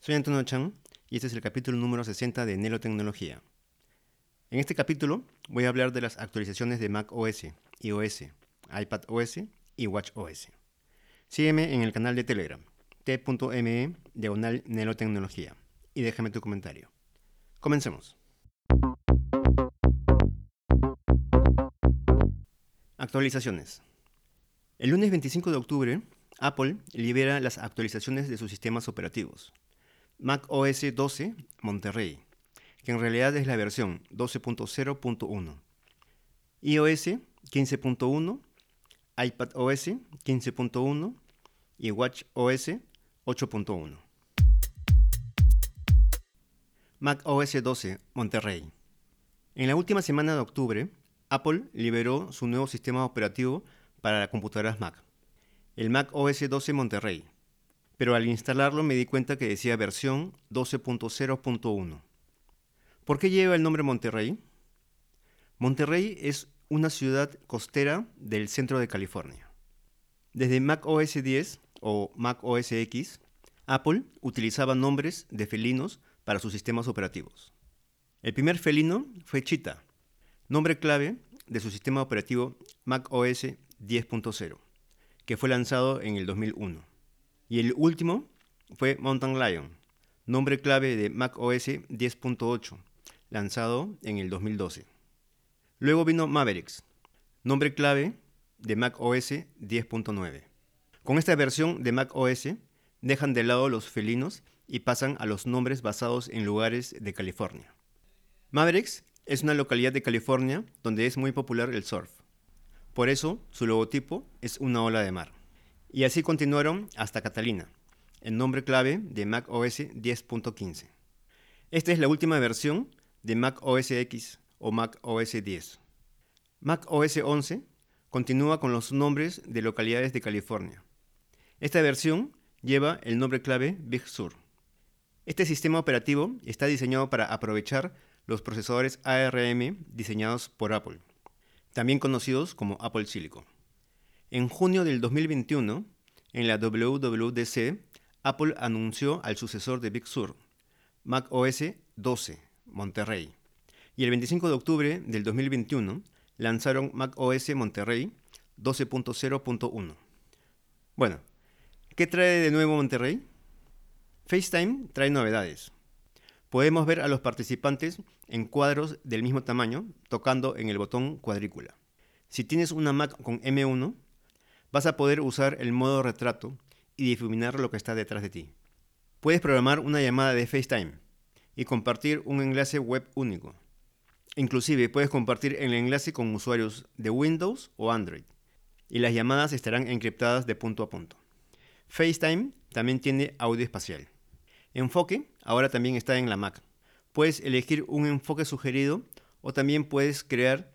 Soy Antonio Chan y este es el capítulo número 60 de Nelo Tecnología. En este capítulo voy a hablar de las actualizaciones de Mac OS, iOS, iPad OS y Watch OS. Sígueme en el canal de Telegram, t.me diagonal Nelo Tecnología y déjame tu comentario. Comencemos. Actualizaciones. El lunes 25 de octubre Apple libera las actualizaciones de sus sistemas operativos. Mac OS 12 Monterrey, que en realidad es la versión 12.0.1. iOS 15.1, iPad OS 15.1 y Watch OS 8.1. Mac OS 12 Monterrey. En la última semana de octubre, Apple liberó su nuevo sistema operativo para las computadoras Mac el Mac OS 12 Monterrey, pero al instalarlo me di cuenta que decía versión 12.0.1. ¿Por qué lleva el nombre Monterrey? Monterrey es una ciudad costera del centro de California. Desde Mac OS 10 o Mac OS X, Apple utilizaba nombres de felinos para sus sistemas operativos. El primer felino fue Cheetah, nombre clave de su sistema operativo Mac OS 10.0 que fue lanzado en el 2001. Y el último fue Mountain Lion, nombre clave de Mac OS 10.8, lanzado en el 2012. Luego vino Mavericks, nombre clave de Mac OS 10.9. Con esta versión de Mac OS dejan de lado los felinos y pasan a los nombres basados en lugares de California. Mavericks es una localidad de California donde es muy popular el surf. Por eso, su logotipo es una ola de mar. Y así continuaron hasta Catalina, el nombre clave de Mac OS 10.15. Esta es la última versión de Mac OS X o Mac OS 10. Mac OS 11 continúa con los nombres de localidades de California. Esta versión lleva el nombre clave Big Sur. Este sistema operativo está diseñado para aprovechar los procesadores ARM diseñados por Apple también conocidos como Apple Silicon. En junio del 2021, en la WWDC, Apple anunció al sucesor de Big Sur, Mac OS 12, Monterrey. Y el 25 de octubre del 2021 lanzaron Mac OS Monterrey 12.0.1. Bueno, ¿qué trae de nuevo Monterrey? FaceTime trae novedades. Podemos ver a los participantes en cuadros del mismo tamaño tocando en el botón cuadrícula. Si tienes una Mac con M1, vas a poder usar el modo retrato y difuminar lo que está detrás de ti. Puedes programar una llamada de FaceTime y compartir un enlace web único. Inclusive puedes compartir el enlace con usuarios de Windows o Android y las llamadas estarán encriptadas de punto a punto. FaceTime también tiene audio espacial. Enfoque ahora también está en la Mac. Puedes elegir un enfoque sugerido o también puedes crear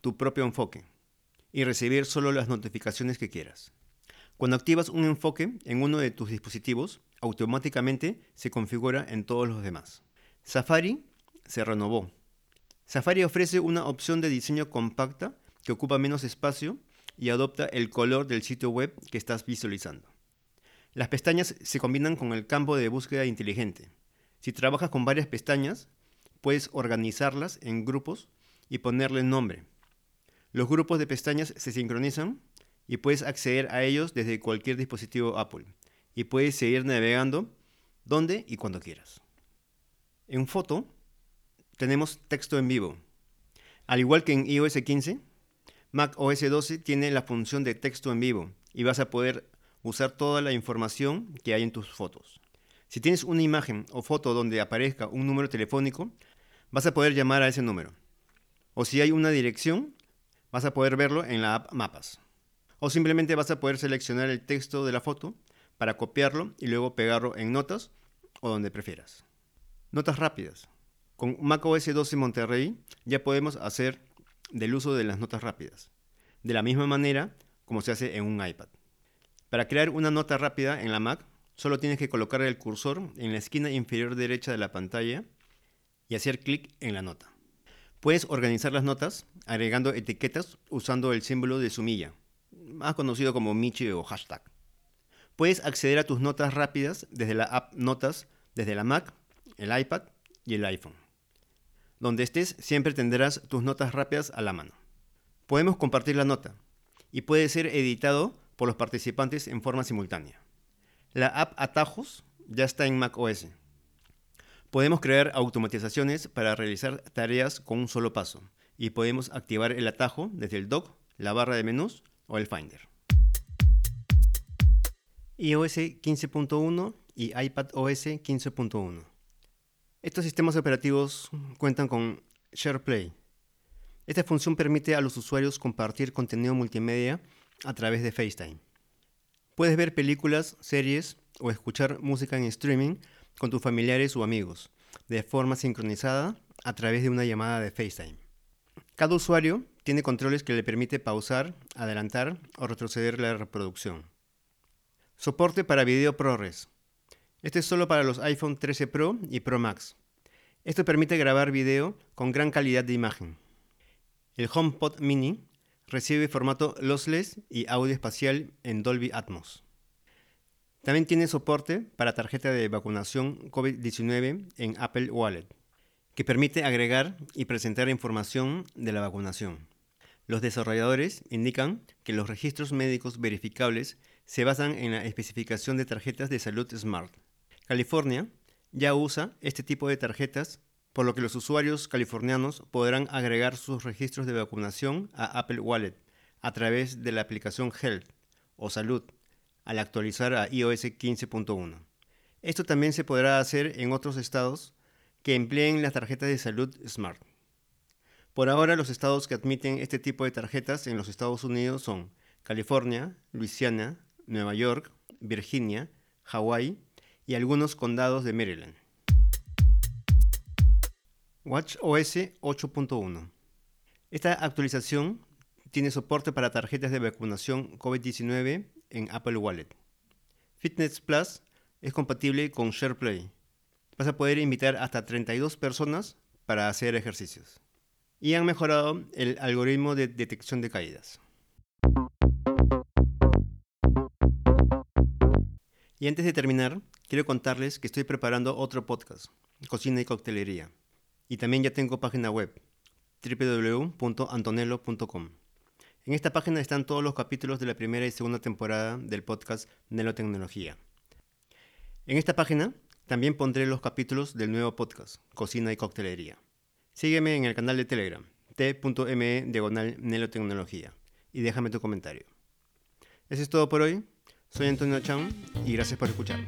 tu propio enfoque y recibir solo las notificaciones que quieras. Cuando activas un enfoque en uno de tus dispositivos, automáticamente se configura en todos los demás. Safari se renovó. Safari ofrece una opción de diseño compacta que ocupa menos espacio y adopta el color del sitio web que estás visualizando. Las pestañas se combinan con el campo de búsqueda inteligente. Si trabajas con varias pestañas, puedes organizarlas en grupos y ponerle nombre. Los grupos de pestañas se sincronizan y puedes acceder a ellos desde cualquier dispositivo Apple y puedes seguir navegando donde y cuando quieras. En foto tenemos texto en vivo. Al igual que en iOS 15, Mac OS 12 tiene la función de texto en vivo y vas a poder usar toda la información que hay en tus fotos. Si tienes una imagen o foto donde aparezca un número telefónico, vas a poder llamar a ese número. O si hay una dirección, vas a poder verlo en la app Mapas. O simplemente vas a poder seleccionar el texto de la foto para copiarlo y luego pegarlo en notas o donde prefieras. Notas rápidas. Con macOS 12 Monterrey ya podemos hacer del uso de las notas rápidas, de la misma manera como se hace en un iPad. Para crear una nota rápida en la Mac, solo tienes que colocar el cursor en la esquina inferior derecha de la pantalla y hacer clic en la nota. Puedes organizar las notas agregando etiquetas usando el símbolo de sumilla, más conocido como Michi o hashtag. Puedes acceder a tus notas rápidas desde la app Notas, desde la Mac, el iPad y el iPhone. Donde estés siempre tendrás tus notas rápidas a la mano. Podemos compartir la nota y puede ser editado por los participantes en forma simultánea. La app Atajos ya está en Mac OS. Podemos crear automatizaciones para realizar tareas con un solo paso y podemos activar el atajo desde el dock, la barra de menús o el Finder. iOS 15.1 y iPadOS 15.1. Estos sistemas operativos cuentan con SharePlay. Esta función permite a los usuarios compartir contenido multimedia a través de FaceTime. Puedes ver películas, series o escuchar música en streaming con tus familiares o amigos, de forma sincronizada a través de una llamada de FaceTime. Cada usuario tiene controles que le permite pausar, adelantar o retroceder la reproducción. Soporte para video ProRes. Este es solo para los iPhone 13 Pro y Pro Max. Esto permite grabar video con gran calidad de imagen. El HomePod Mini recibe formato lossless y audio espacial en Dolby Atmos. También tiene soporte para tarjeta de vacunación COVID-19 en Apple Wallet, que permite agregar y presentar información de la vacunación. Los desarrolladores indican que los registros médicos verificables se basan en la especificación de tarjetas de salud Smart. California ya usa este tipo de tarjetas, por lo que los usuarios californianos podrán agregar sus registros de vacunación a Apple Wallet a través de la aplicación Health o Salud al actualizar a iOS 15.1. Esto también se podrá hacer en otros estados que empleen las tarjetas de salud Smart. Por ahora, los estados que admiten este tipo de tarjetas en los Estados Unidos son California, Luisiana, Nueva York, Virginia, Hawái, y algunos condados de Maryland. WatchOS 8.1. Esta actualización tiene soporte para tarjetas de vacunación COVID-19 en Apple Wallet. Fitness Plus es compatible con SharePlay. Vas a poder invitar hasta 32 personas para hacer ejercicios. Y han mejorado el algoritmo de detección de caídas. Y antes de terminar, quiero contarles que estoy preparando otro podcast, Cocina y Coctelería. Y también ya tengo página web, www.antonello.com. En esta página están todos los capítulos de la primera y segunda temporada del podcast Nelo Tecnología. En esta página también pondré los capítulos del nuevo podcast, Cocina y Coctelería. Sígueme en el canal de Telegram, t.me diagonal Nelotecnología, y déjame tu comentario. Eso es todo por hoy. Soy Antonio Chan y gracias por escuchar.